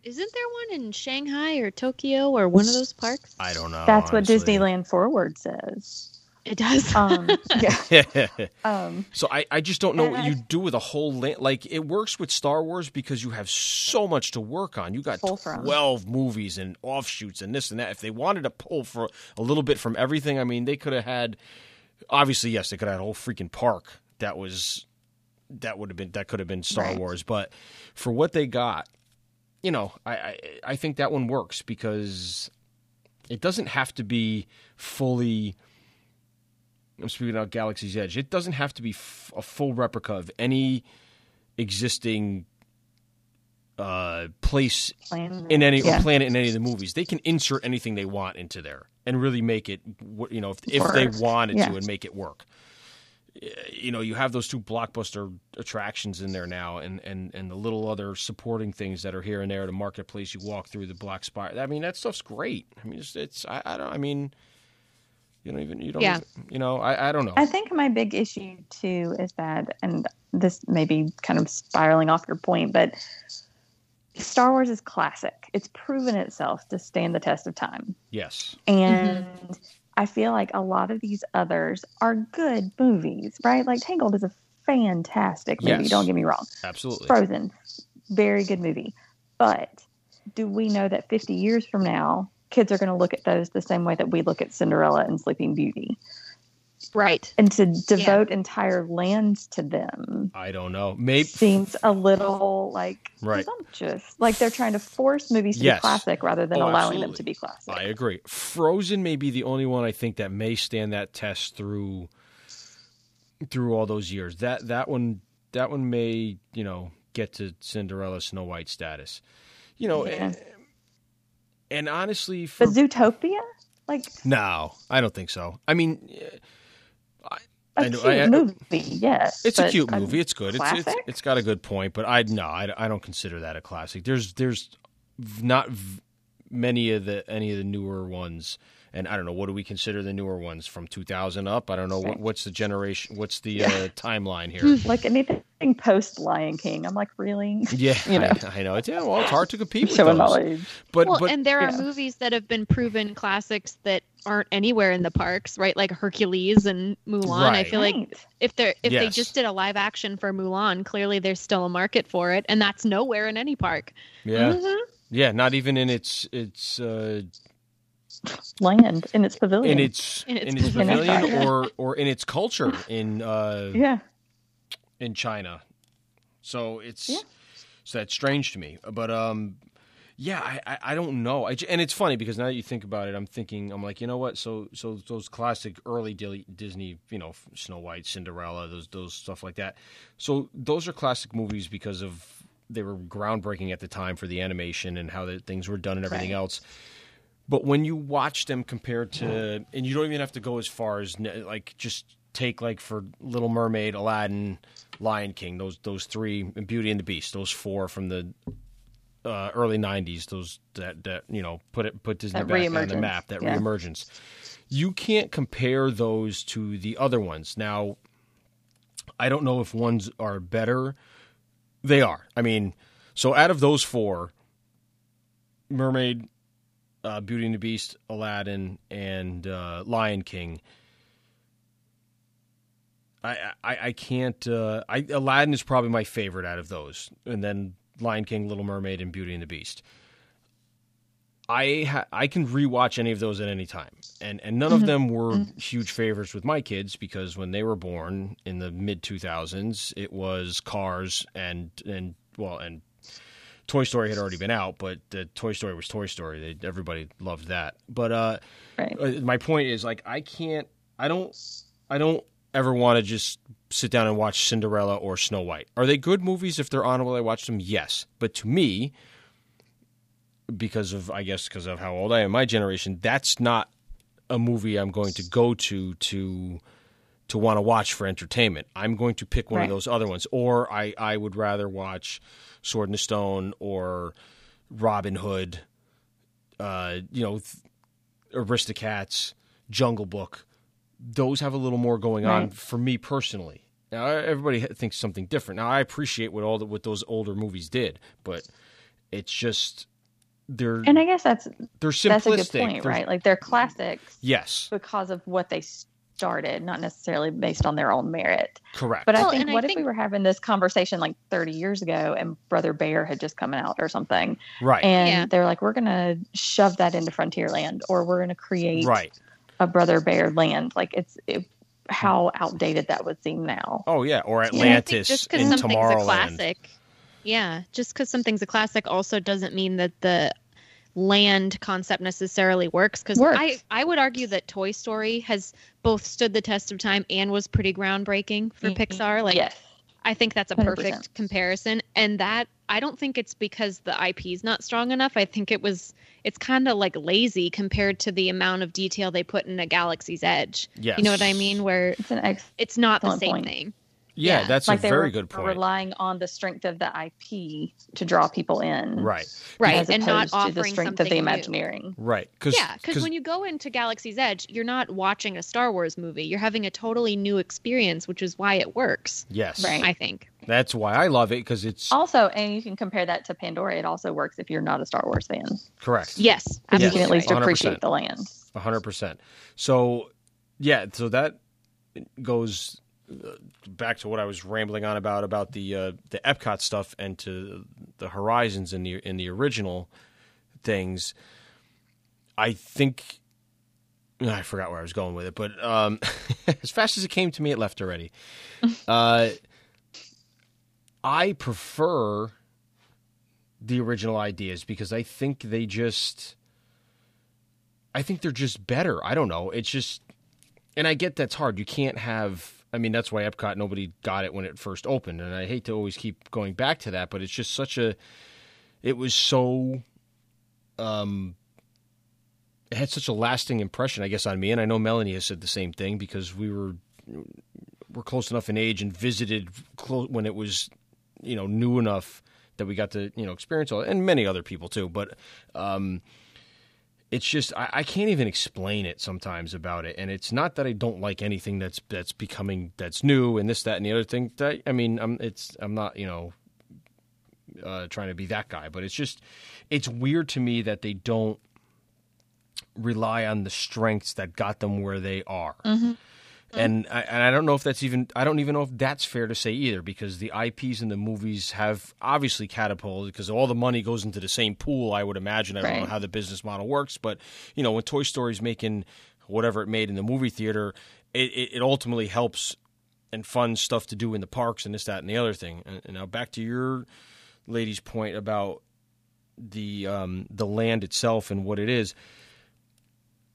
Isn't there one in Shanghai or Tokyo or one of those parks? I don't know That's what. Disneyland Forward says. It does. Um, yeah. Um, So I, I just don't know what I- you do with a whole land. Like it works with Star Wars because you have so much to work on. You got Pull from. twelve movies and offshoots and this and that. If they wanted to pull for a little bit from everything, I mean, they could have had. Obviously, yes, they could have had a whole freaking park that was that would have been that could have been Star Right. Wars. But for what they got, you know, I, I I think that one works because it doesn't have to be fully. I'm speaking about Galaxy's Edge. It doesn't have to be f- a full replica of any existing uh, place plan- in any yeah. or planet in any of the movies. They can insert anything they want into there and really make it, you know, if, if they wanted Yeah. to and make it work. Uh, You know, you have those two blockbuster attractions in there now, and, and, and the little other supporting things that are here and there. The marketplace you walk through, the Black Spire. I mean, that stuff's great. I mean, it's, it's I, I don't. I mean, you don't even you don't. Yeah. even- you know, I, I don't know. I think my big issue too is that, and this may be kind of spiraling off your point, but Star Wars is classic. It's proven itself to stand the test of time. yes. And mm-hmm. I feel like a lot of these others are good movies, right? Like Tangled is a fantastic movie, Yes. don't get me wrong. Absolutely. Frozen, very good movie. But do we know that 50 years from now, kids are going to look at those the same way that we look at Cinderella and Sleeping Beauty? right. And to devote entire lands to them I don't know. Maybe seems a little like Right. presumptuous. Like they're trying to force movies to Yes. be classic rather than Oh, allowing them to be classic. I agree. Frozen may be the only one I think that may stand that test through through all those years. That that one that one may you know get to Cinderella Snow White status. You know, Yeah. and, and honestly, for But Zootopia, like no, I don't think so. I mean, eh, a I cute I- I- movie, yes. it's a cute movie. It's good. It's, it's it's got a good point, but I no, I, I don't consider that a classic. There's there's not v- many of the any of the newer ones, and I don't know what do we consider the newer ones from 2000 up. I don't know what, what's the generation, what's the uh, timeline here. like anything post Lion King. I'm like, really? yeah, You know. I, I know. It's, yeah, well, it's hard to compete with Showing those. knowledge. But well, but and there are yeah. movies that have been proven classics that aren't anywhere in the parks, right? Like Hercules and Mulan. I Right. feel like if they're if they just did a live action for Mulan, clearly there's still a market for it, and that's nowhere in any park. yeah, Mhm. yeah, not even in its its uh, land in its pavilion. in its In in its its pavilion. pavilion or or in its culture in uh, yeah. In China. So it's Yeah. so that's strange to me. But um, yeah, I, I, I don't know. I, and it's funny because now that you think about it, I'm thinking I'm like, you know what? So so those classic early Disney, you know, Snow White, Cinderella, those those stuff like that. So those are classic movies because of they were groundbreaking at the time for the animation and how the things were done and everything Right. else. But when you watch them compared to, and you don't even have to go as far as like just take like for Little Mermaid, Aladdin, Lion King, those those three, and Beauty and the Beast, those four from the uh, early '90s, those that that you know put it put Disney That back on the map, that yeah. reemergence. You can't compare those to the other ones. Now, I don't know if ones are better. They are. I mean, so out of those four, Mermaid, uh, Beauty and the Beast, Aladdin, and uh, Lion King. I I, I can't. Uh, I Aladdin is probably my favorite out of those, and then Lion King, Little Mermaid, and Beauty and the Beast. I ha- I can rewatch any of those at any time, and and none of them were huge favorites with my kids because when they were born in the mid two thousands, it was Cars and and well and Toy Story had already been out, but the Toy Story was Toy Story. They, everybody loved that. But uh, Right. uh, my point is like I can't. I don't. I don't ever want to just sit down and watch Cinderella or Snow White. Are they good movies if they're on while I watch them? Yes, but to me, because of I guess because of how old I am, my generation, that's not a movie I'm going to go to to to want to watch for entertainment. I'm going to pick one of those other ones, or I I would rather watch Sword in the Stone or Robin Hood, uh, you know, Aristocats, Jungle Book. Those have a little more going on for me personally. Now everybody thinks something different. Now I appreciate what all the, what those older movies did, but it's just they're And I guess that's they're that's a good simplistic. point, They're- right? Like they're classics Yes, because of what they started, not necessarily based on their own merit. correct. But Well, I think and I what if think- we were having this conversation like 30 years ago and Brother Bear had just come out or something, right, and Yeah. they're like, we're going to shove that into Frontierland or we're going to create right. A Brother Bear land. Like it's it, how outdated that would seem now. Oh yeah, or Yeah, I think Atlantis just because in something's a Tomorrowland. classic. Yeah, just because something's a classic also doesn't mean that the land concept necessarily works. Because I, I would argue that Toy Story has both stood the test of time and was pretty groundbreaking for Mhm. Pixar. Like, yes. I think that's a 100%. perfect comparison. And that I don't think it's because the IP is not strong enough. I think it was it's kind of like lazy compared to the amount of detail they put in a Galaxy's Edge. Yes, You know what I mean? Where It's an ex it's not the same point. thing. Yeah, Yeah. that's like a they very were good point. relying on the strength of the IP to draw people in. Right, Right. As and not opposed to offering the strength of the new. Imagineering. right. Cause, Yeah, because when you go into Galaxy's Edge, you're not watching a Star Wars movie. You're having a totally new experience, which is why it works. yes, Right. I think. that's why I love it because it's Also, and you can compare that to Pandora. It also works if you're not a Star Wars fan. correct. Yes, Because you can at least 100%. appreciate the land. Hundred percent. So, yeah, so that goes back to what I was rambling on about about the uh, the Epcot stuff and to the Horizons in the in the original things. I think I forgot where I was going with it, but um, as fast as it came to me, it left already. uh, I prefer the original ideas because I think they just I think they're just better. I don't know. It's just, and I get that's hard. You can't have. I mean, that's why Epcot nobody got it when it first opened, and I hate to always keep going back to that, but it's just such a. It was so. Um. It had such a lasting impression, I guess, on me, and I know Melanie has said the same thing because we were we're close enough in age and visited close when it was, you know, new enough that we got to you know experience all, and many other people too, but. um it's just I, I can't even explain it sometimes about it. And it's not that i don't like anything that's that's becoming that's new and this that and the other thing. That i mean i'm it's i'm not you know uh, trying to be that guy but it's just it's weird to me that they don't rely on the strengths that got them where they are and I, and I don't know if that's even I don't even know if that's fair to say either because the IPs in the movies have obviously catapulted because all the money goes into the same pool. I would imagine. I don't know how the business model works, but you know when Toy Story's making whatever it made in the movie theater, it, it, it ultimately helps and funds stuff to do in the parks and this that and the other thing. And, and now back to your lady's point about the um, the land itself and what it is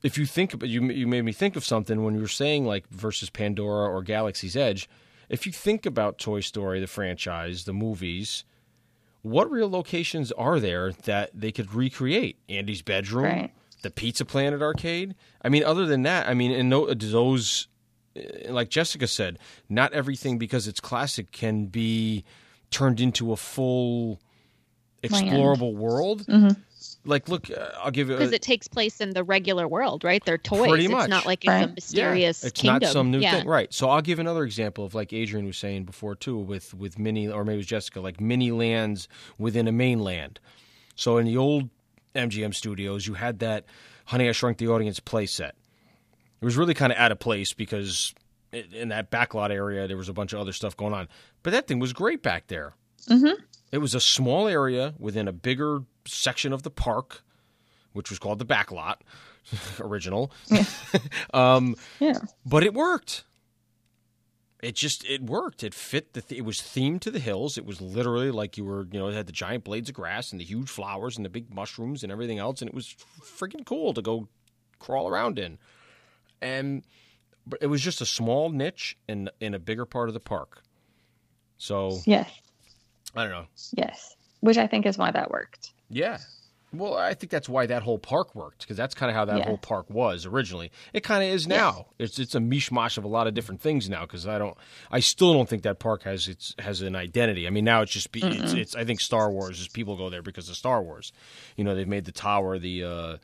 if you think about you, you made me think of something when you were saying like versus Pandora or Galaxy's Edge. If you think about Toy Story, the franchise, the movies, what real locations are there that they could recreate? Andy's bedroom, Right. the Pizza Planet arcade. I mean, other than that, I mean, and no, those uh, like Jessica said, not everything because it's classic can be turned into a full explorable world. Mhm. Like, look, uh, I'll give you. because it takes place in the regular world, right? They're toys. Pretty it's much. not like Right. it's a mysterious yeah, it's kingdom. not some new yeah. thing, right? So I'll give another example of like Adrianne was saying before too, with with mini or maybe it was Jessica, like mini lands within a mainland. So in the old MGM studios, you had that Honey I Shrunk the Audience play set. It was really kind of out of place because in that backlot area there was a bunch of other stuff going on, but that thing was great back there. Mhm. It was a small area within a bigger section of the park, which was called the backlot, original. um, Yeah. but it worked. It just it worked. It fit the. Th- it was themed to the hills. It was literally like you were, you know, it had the giant blades of grass and the huge flowers and the big mushrooms and everything else, and it was freaking cool to go crawl around in. And but it was just a small niche in in a bigger part of the park. So Yes. I don't know. Yes. Which I think is why that worked. Yeah. Well, I think that's why that whole park worked because that's kind of how that Yeah. whole park was originally. It kind of is now. It's it's a mishmash of a lot of different things now because I don't, I still don't think that park has its has an identity. I mean, now it's just be, it's, it's I think Star Wars is people go there because of Star Wars. You know, they've made the tower the uh,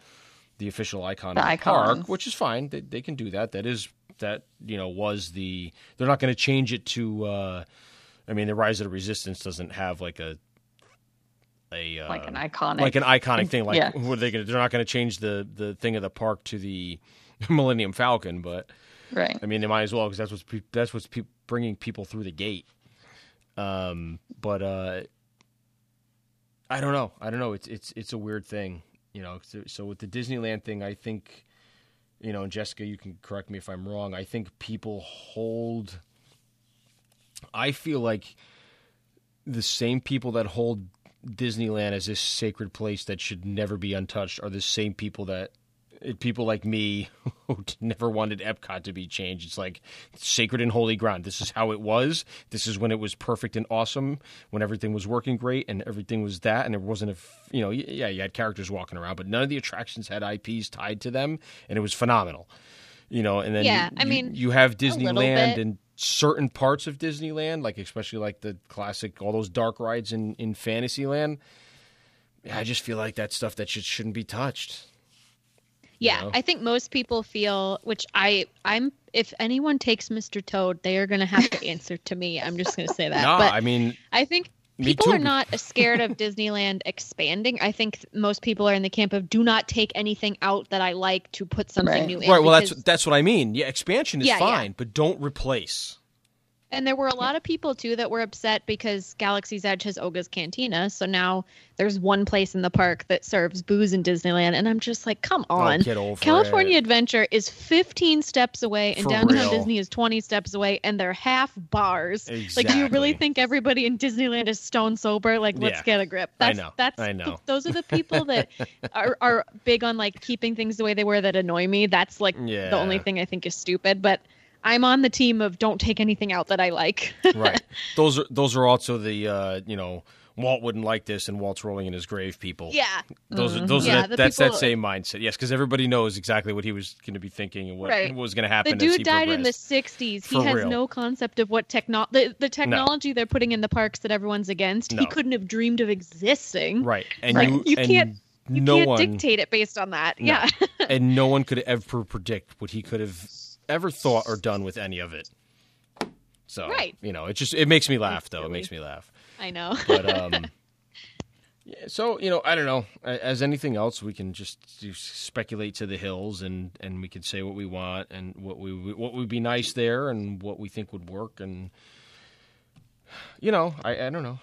the official icon The of the icon. park, which is fine. They, they can do that. That is that you know was the. They're not going to change it to. Uh, I mean, the Rise of the Resistance doesn't have like a a uh, Like an iconic. like an iconic thing. Like, Yeah. are they gonna? They're not going to change the the thing of the park to the Millennium Falcon, but right. I mean, they might as well because that's what's pe- that's what's pe- bringing people through the gate. Um, but uh, I don't know. I don't know. It's it's it's a weird thing, you know. So, so with the Disneyland thing, I think, you know, and Jessica, you can correct me if I'm wrong. I think people hold. I feel like the same people that hold Disneyland as this sacred place that should never be untouched are the same people that eh, people like me who never wanted Epcot to be changed. It's like sacred and holy ground. This is how it was. This is when it was perfect and awesome, when everything was working great and everything was that, and it wasn't a you know yeah you had characters walking around, but none of the attractions had IPs tied to them, and it was phenomenal. You know, and then Yeah, you, I you- mean, you have Disneyland and certain parts of Disneyland, like especially like the classic all those dark rides in in Fantasyland. I just feel like that stuff that just shouldn't be touched. Yeah, know? I think most people feel, which I, I'm. If anyone takes Mr. Toad, they are going to have to answer to me. I'm just going to say that. no, but I mean I think people too. are not scared of Disneyland expanding. I think most people are in the camp of do not take anything out that I like to put something Right. new in. right. Well, that's because- that's what I mean. Yeah, expansion is Yeah, yeah. fine, but don't replace. And there were a lot of people too that were upset because Galaxy's Edge has Oga's Cantina. So now there's one place in the park that serves booze in Disneyland. And I'm just like, come oh, on. Oh, get over California it. Adventure is 15 steps away and For downtown real. Disney is 20 steps away and they're half bars. Like, do you really think everybody in Disneyland is stone sober? Like, let's Yeah. get a grip. I That's, know. That's I know. those are the people that are, are big on like keeping things the way they were that annoy me. That's like Yeah. the only thing I think is stupid. But I'm on the team of don't take anything out that I like. right. Those are those are also the uh, you know Walt wouldn't like this and Walt's rolling in his grave people. yeah. Those are those Yeah, are that, that's people- that same mindset. Yes, because everybody knows exactly what he was going to be thinking and what Right. was going to The happen. as dude he died in the progressed. 60s. He For has real. no concept of what techno the, the technology they're putting in the parks that everyone's against. No. He couldn't have dreamed of existing. right, and Right. you You and can't- You no can't one dictate it based on that. No. Yeah. and no one could ever predict what he could have ever thought or done with any of it. So Right. you know, it just it makes me laugh though. It makes me laugh. I know. But um, yeah, so you know, I don't know. As anything else, we can just speculate to the hills, and and we can say what we want, and what we what would be nice there, and what we think would work, and you know, I I don't know.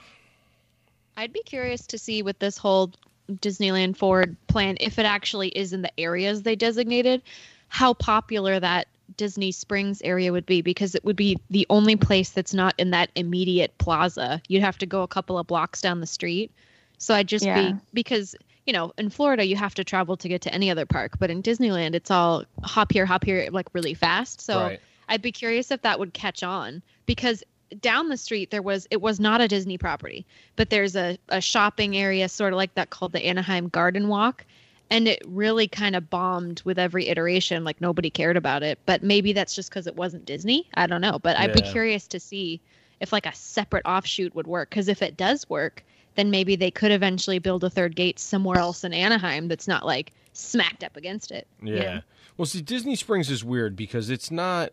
I'd be curious to see with this whole Disneyland Forward plan, if it actually is in the areas they designated, how popular that Disney Springs area would be because it would be the only place that's not in that immediate plaza. You'd have to go a couple of blocks down the street. So I'd just Yeah. be because you know in Florida you have to travel to get to any other park, but in Disneyland it's all hop here, hop here, like really fast. So Right. I'd be curious if that would catch on because down the street there was it was not a Disney property, but there's a, a shopping area sort of like that called the Anaheim Garden Walk. And it really kind of bombed with every iteration. Like nobody cared about it, but maybe that's just because it wasn't Disney. I don't know, but I'd be curious to see if like a separate offshoot would work. Because if it does work, then maybe they could eventually build a third gate somewhere else in Anaheim that's not like smacked up against it. you Yeah. Well, see, Disney Springs is weird because it's not,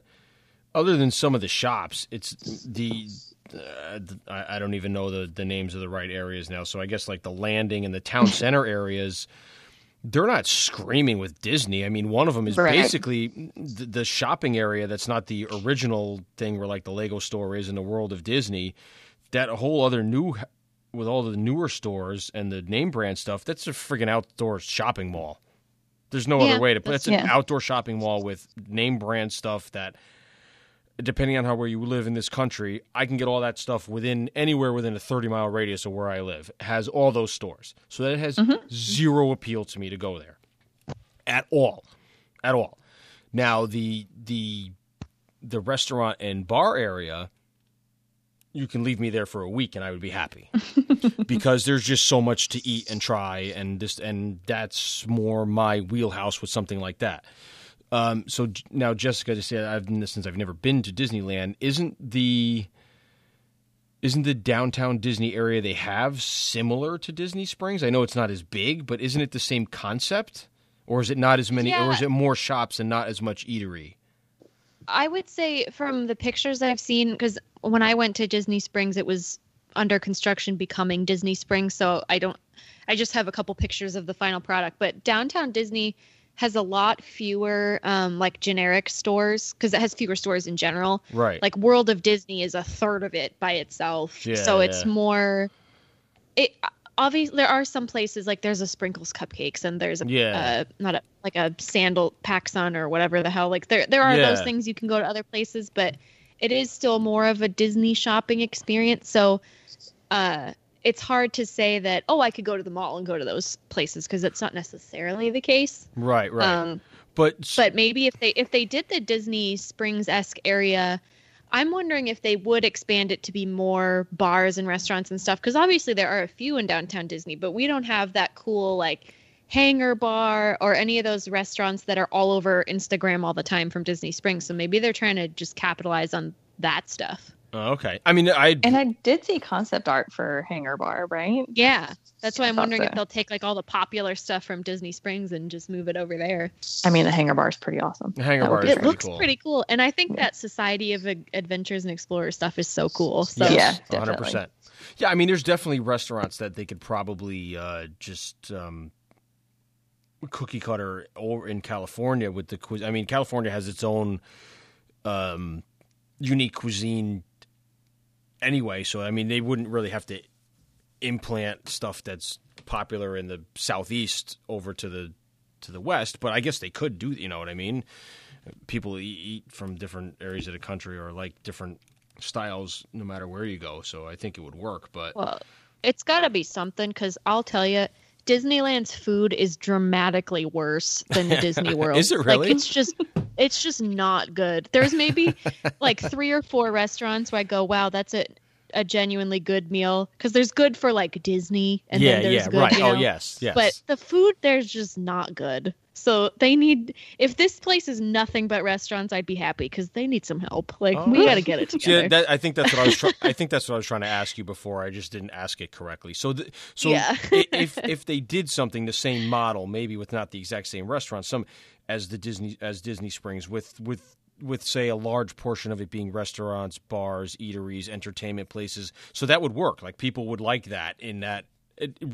other than some of the shops, it's the. Uh, I I don't even know the, the names of the right areas now. So I guess like the landing and the town center areas, they're not screaming with Disney. I mean, one of them is Right. basically the, the shopping area that's not the original thing where like the Lego store is in the world of Disney. That whole other new, with all the newer stores and the name brand stuff, that's a freaking outdoor shopping mall. There's no Yeah, other way to put it. that's- It's an Yeah. outdoor shopping mall with name brand stuff that, depending on how where you live in this country, I can get all that stuff within anywhere within a 30 mile radius of where I live. It has all those stores. So that has mm-hmm. zero appeal to me to go there at all. At all. Now the the the restaurant and bar area you can leave me there for a week and I would be happy. because there's just so much to eat and try and this and that's more my wheelhouse with something like that. Um, so now Jessica just said I've been since I've never been to Disneyland. Isn't the isn't the downtown Disney area they have similar to Disney Springs? I know it's not as big, but isn't it the same concept? Or is it not as many or is it more shops and not as much eatery? I would say from the pictures I've seen, because when I went to Disney Springs, it was under construction, becoming Disney Springs. So I don't, I just have a couple pictures of the final product. But downtown Disney has a lot fewer um, like generic stores because it has fewer stores in general. Right. Like World of Disney is a third of it by itself. Yeah, so it's yeah. more. It obviously there are some places like there's a sprinkles cupcakes and there's a Yeah. uh, not a like a sandal PacSun or whatever the hell. Like there there are those things you can go to other places, but it is still more of a Disney shopping experience. So uh it's hard to say that oh I could go to the mall and go to those places because it's not necessarily the case. right, right. Um but but maybe if they if they did the Disney Springs esque area, I'm wondering if they would expand it to be more bars and restaurants and stuff. Because obviously there are a few in downtown Disney, but we don't have that cool like hangar bar or any of those restaurants that are all over Instagram all the time from Disney Springs. So maybe they're trying to just capitalize on that stuff. Oh, okay. I mean, I And I did see concept art for Hangar Bar, right? Yeah, that's why I I'm thought wondering if they'll take like all the popular stuff from Disney Springs and just move it over there. I mean, the Hangar Bar is pretty awesome. the hangar that would bar be is it pretty looks cool. pretty cool, and I think that Society of Ad- Adventures and Explorers stuff is so cool. So Yeah, 100. percent Yeah, I mean, there's definitely restaurants that they could probably uh, just um, cookie cutter or in California with the cuisine. I mean, California has its own um, unique cuisine anyway, so I mean, they wouldn't really have to implant stuff that's popular in the southeast over to the to the west. But I guess they could do. You know what I mean? People eat from different areas of the country or like different styles no matter where you go. So I think it would work. But Well, it's got to be something because I'll tell you, Disneyland's food is dramatically worse than the Disney World. Is it really? Like it's just, it's just not good. There's maybe like three or four restaurants where I go, wow, that's a a genuinely good meal because there's good for like Disney and yeah, then there's yeah, good. right. you Oh yes, yes. But the food there's just not good. So they need if this place is nothing but restaurants, I'd be happy because they need some help. Like Oh. we got to get it See, together. that, I think that's what I was. Try- I think that's what I was trying to ask you before. I just didn't ask it correctly. So, the, so Yeah. if if they did something the same model, maybe with not the exact same restaurant, some as the Disney as Disney Springs, with with with say a large portion of it being restaurants, bars, eateries, entertainment places, so that would work. Like people would like that in that.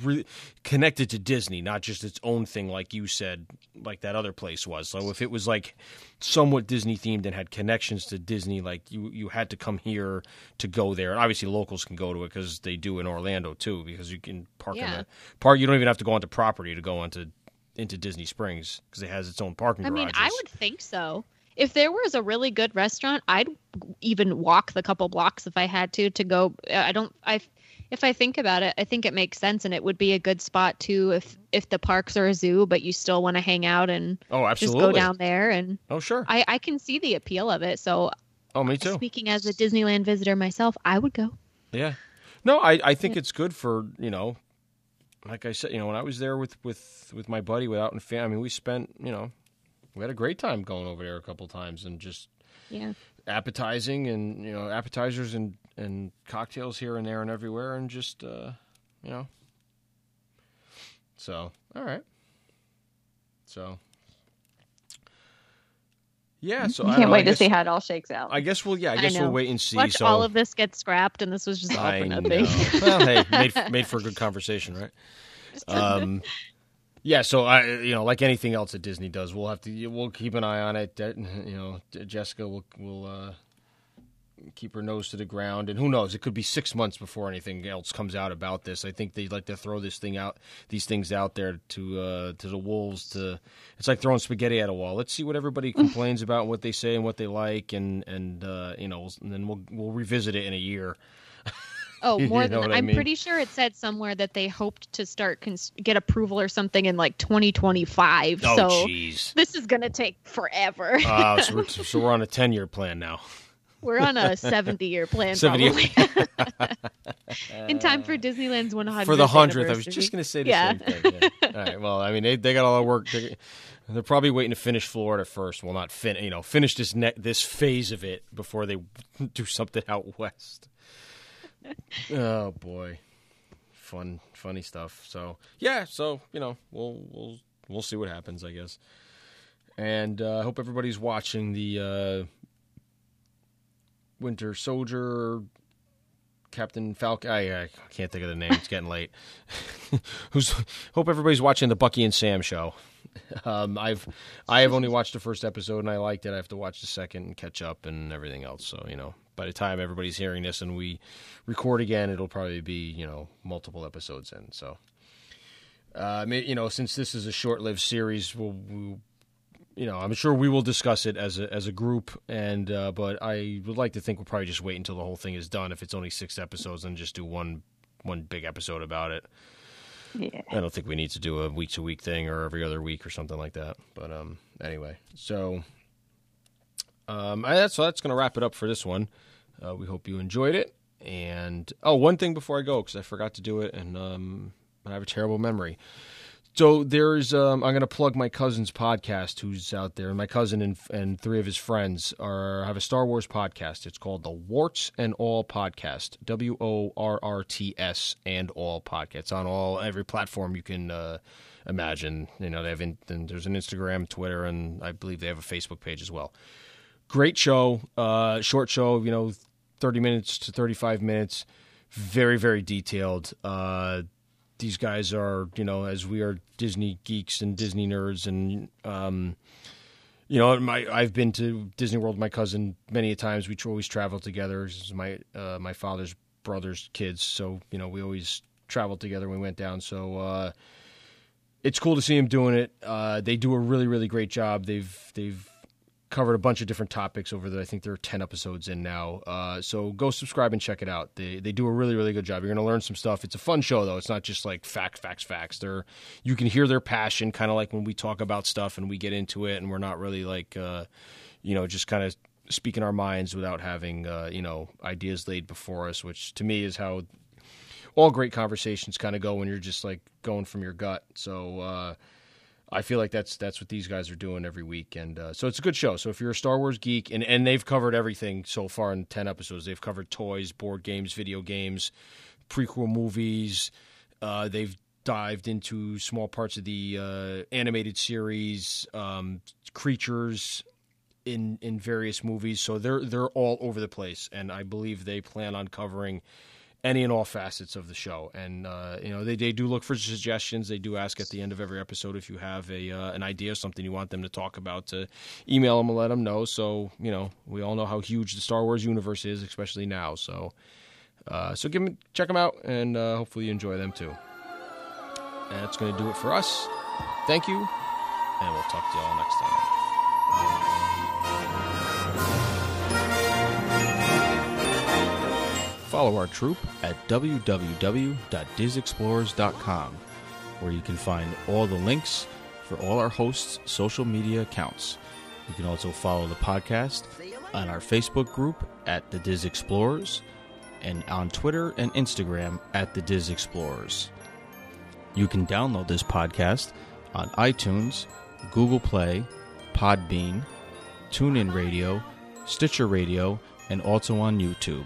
Re- connected to Disney, not just its own thing, like you said, like that other place was. So if it was like somewhat Disney themed and had connections to Disney, like you you had to come here to go there. And obviously, locals can go to it because they do in Orlando too, because you can park in Yeah. the park. You don't even have to go onto property to go onto into Disney Springs because it has its own parking. I mean, I would think so. If there was a really good restaurant, I'd even walk the couple blocks if I had to to go. Uh, I don't. I if I think about it, I think it makes sense, and it would be a good spot too if if the parks are a zoo, but you still want to hang out and Oh, just absolutely. go down there. And Oh, sure. I I can see the appeal of it. So oh, me too. speaking as a Disneyland visitor myself, I would go. Yeah. No, I, I think it's good for, you know, like I said, you know, when I was there with with with my buddy without and fam, I mean, we spent, you know, we had a great time going over there a couple times and just Yeah. appetizing and you know appetizers and and cocktails here and there and everywhere and just uh, you know. So all right. So yeah, so I I don't can't know, I wait to guess- see how it all shakes out. I guess we'll yeah. I I guess we'll wait and see. Watch so all of this get scrapped, and this was just all I for know. nothing. well, hey, made made for a good conversation, right? Um, yeah. So I, you know, like anything else that Disney does, we'll have to we'll keep an eye on it. You know, Jessica will will uh, keep her nose to the ground, and who knows? It could be six months before anything else comes out about this. I think they'd like to throw this thing out, these things out there to uh, to the wolves. To it's like throwing spaghetti at a wall. Let's see what everybody complains about, what they say, and what they like, and and uh, you know, and then we'll we'll revisit it in a year. Oh, You more know than what that. I I'm mean? pretty sure it said somewhere that they hoped to start cons- get approval or something in like 2025. Oh, so jeez. this is gonna take forever. Uh, so, we're, so we're on a 10 year plan now. We're on a 70 year plan 70 probably. in time for Disneyland's 100th For the 100th. I was just going to say the Yeah. same thing. Yeah. All right. Well, I mean, they, they got a lot of work. They, they're probably waiting to finish Florida first. Well, not fin- you know, finish this ne- this phase of it before they do something out west. oh boy, fun, funny stuff. So yeah, so you know, we'll we'll we'll see what happens, I guess. And uh, I hope everybody's watching the uh, Winter Soldier, Captain Falcon. I, I can't think of the name. It's getting late. Who's? Hope everybody's watching the Bucky and Sam show. Um, I've I have only watched the first episode and I liked it. I have to watch the second and catch up and everything else. So you know, by the time everybody's hearing this and we record again, it'll probably be you know multiple episodes in. So, uh, you know, since this is a short-lived series, we'll, we'll you know, I'm sure we will discuss it as a as a group, and uh, but I would like to think we'll probably just wait until the whole thing is done. If it's only six episodes, and just do one one big episode about it. yeah. I don't think we need to do a week to week thing or every other week or something like that. But um, anyway, so um, I, that's so that's going to wrap it up for this one. Uh, we hope you enjoyed it. And oh, one thing before I go because I forgot to do it, and um, I have a terrible memory. So there's, um, I'm going to plug my cousin's podcast, who's out there. My cousin and, and three of his friends are have a Star Wars podcast. It's called the Warts and All Podcast. W O R R T S and All Podcast. It's on all every platform you can uh, imagine. You know, they have in, there's an Instagram, Twitter, and I believe they have a Facebook page as well. Great show, uh, short show. You know, 30 minutes to 35 minutes. Very very detailed. Uh, these guys are, you know, as we are Disney geeks and Disney nerds, and um, you know, my I've been to Disney World. with My cousin many times. We always travel together. This is my uh, my father's brother's kids, so you know, we always traveled together. when We went down, so uh, it's cool to see them doing it. Uh, they do a really really great job. They've they've covered a bunch of different topics over the I think there are 10 episodes in now. Uh, so go subscribe and check it out. They they do a really really good job. You're going to learn some stuff. It's a fun show though. It's not just like facts facts facts. They're you can hear their passion kind of like when we talk about stuff and we get into it and we're not really like uh, you know just kind of speaking our minds without having uh, you know ideas laid before us, which to me is how all great conversations kind of go when you're just like going from your gut. So uh, I feel like that's that's what these guys are doing every week, and uh, so it's a good show. So if you're a Star Wars geek, and and they've covered everything so far in ten episodes, they've covered toys, board games, video games, prequel movies. Uh, they've dived into small parts of the uh, animated series, um, creatures in in various movies. So they're they're all over the place, and I believe they plan on covering any and all facets of the show. And uh, you know, they, they do look for suggestions. They do ask at the end of every episode if you have a uh, an idea, or something you want them to talk about, to email them and let them know. So you know, we all know how huge the Star Wars universe is, especially now. So uh, so them check them out, and uh, hopefully you enjoy them too. And that's going to do it for us. Thank you, and we'll talk to y'all next time. Follow our troop at www.disexplorers.com, where you can find all the links for all our hosts' social media accounts. You can also follow the podcast on our Facebook group at the Dis Explorers and on Twitter and Instagram at the Dis Explorers. You can download this podcast on iTunes, Google Play, Podbean, TuneIn Radio, Stitcher Radio, and also on YouTube.